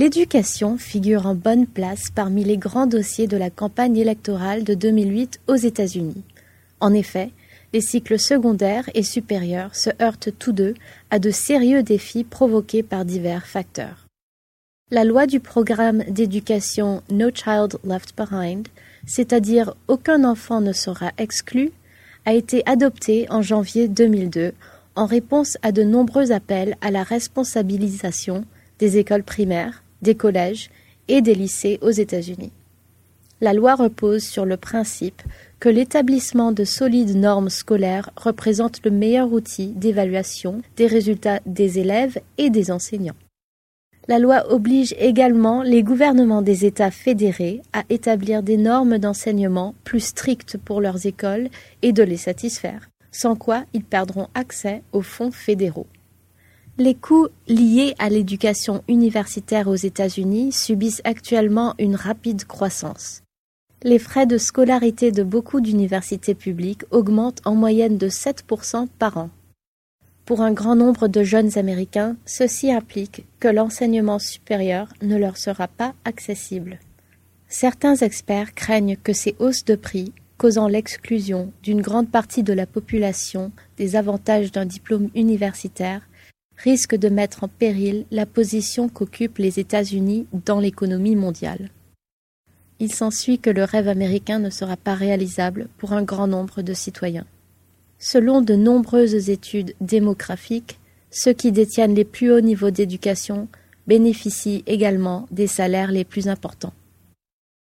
L'éducation figure en bonne place parmi les grands dossiers de la campagne électorale de 2008 aux États-Unis. En effet, les cycles secondaires et supérieurs se heurtent tous deux à de sérieux défis provoqués par divers facteurs. La loi du programme d'éducation No Child Left Behind, c'est-à-dire aucun enfant ne sera exclu, a été adoptée en janvier 2002 en réponse à de nombreux appels à la responsabilisation des écoles primaires, des collèges et des lycées aux États-Unis. La loi repose sur le principe que l'établissement de solides normes scolaires représente le meilleur outil d'évaluation des résultats des élèves et des enseignants. La loi oblige également les gouvernements des États fédérés à établir des normes d'enseignement plus strictes pour leurs écoles et de les satisfaire, sans quoi ils perdront accès aux fonds fédéraux. Les coûts liés à l'éducation universitaire aux États-Unis subissent actuellement une rapide croissance. Les frais de scolarité de beaucoup d'universités publiques augmentent en moyenne de 7% par an. Pour un grand nombre de jeunes Américains, ceci implique que l'enseignement supérieur ne leur sera pas accessible. Certains experts craignent que ces hausses de prix, causant l'exclusion d'une grande partie de la population des avantages d'un diplôme universitaire, risque de mettre en péril la position qu'occupent les États-Unis dans l'économie mondiale. Il s'ensuit que le rêve américain ne sera pas réalisable pour un grand nombre de citoyens. Selon de nombreuses études démographiques, ceux qui détiennent les plus hauts niveaux d'éducation bénéficient également des salaires les plus importants.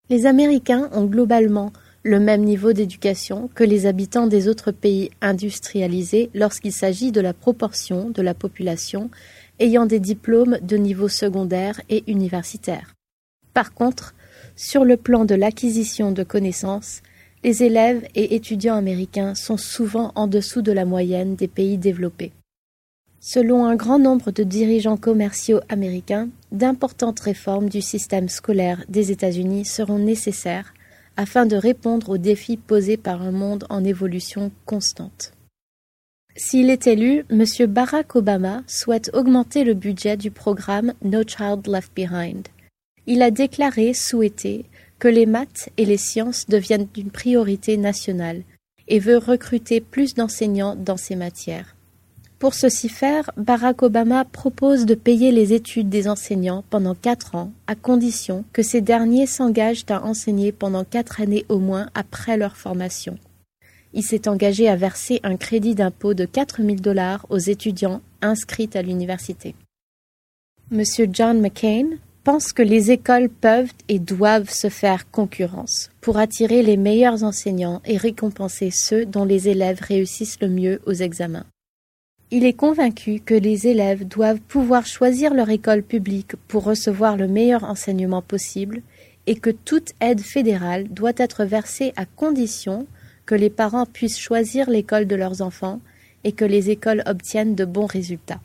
Les Américains ont globalement le même niveau d'éducation que les habitants des autres pays industrialisés lorsqu'il s'agit de la proportion de la population ayant des diplômes de niveau secondaire et universitaire. Par contre, sur le plan de l'acquisition de connaissances, les élèves et étudiants américains sont souvent en dessous de la moyenne des pays développés. Selon un grand nombre de dirigeants commerciaux américains, d'importantes réformes du système scolaire des États-Unis seront nécessaires afin de répondre aux défis posés par un monde en évolution constante. S'il est élu, M. Barack Obama souhaite augmenter le budget du programme No Child Left Behind. Il a déclaré souhaiter que les maths et les sciences deviennent une priorité nationale et veut recruter plus d'enseignants dans ces matières. Pour ceci faire, Barack Obama propose de payer les études des enseignants pendant quatre ans, à condition que ces derniers s'engagent à enseigner pendant quatre années au moins après leur formation. Il s'est engagé à verser un crédit d'impôt de 4000 dollars aux étudiants inscrits à l'université. Monsieur John McCain pense que les écoles peuvent et doivent se faire concurrence pour attirer les meilleurs enseignants et récompenser ceux dont les élèves réussissent le mieux aux examens. Il est convaincu que les élèves doivent pouvoir choisir leur école publique pour recevoir le meilleur enseignement possible et que toute aide fédérale doit être versée à condition que les parents puissent choisir l'école de leurs enfants et que les écoles obtiennent de bons résultats.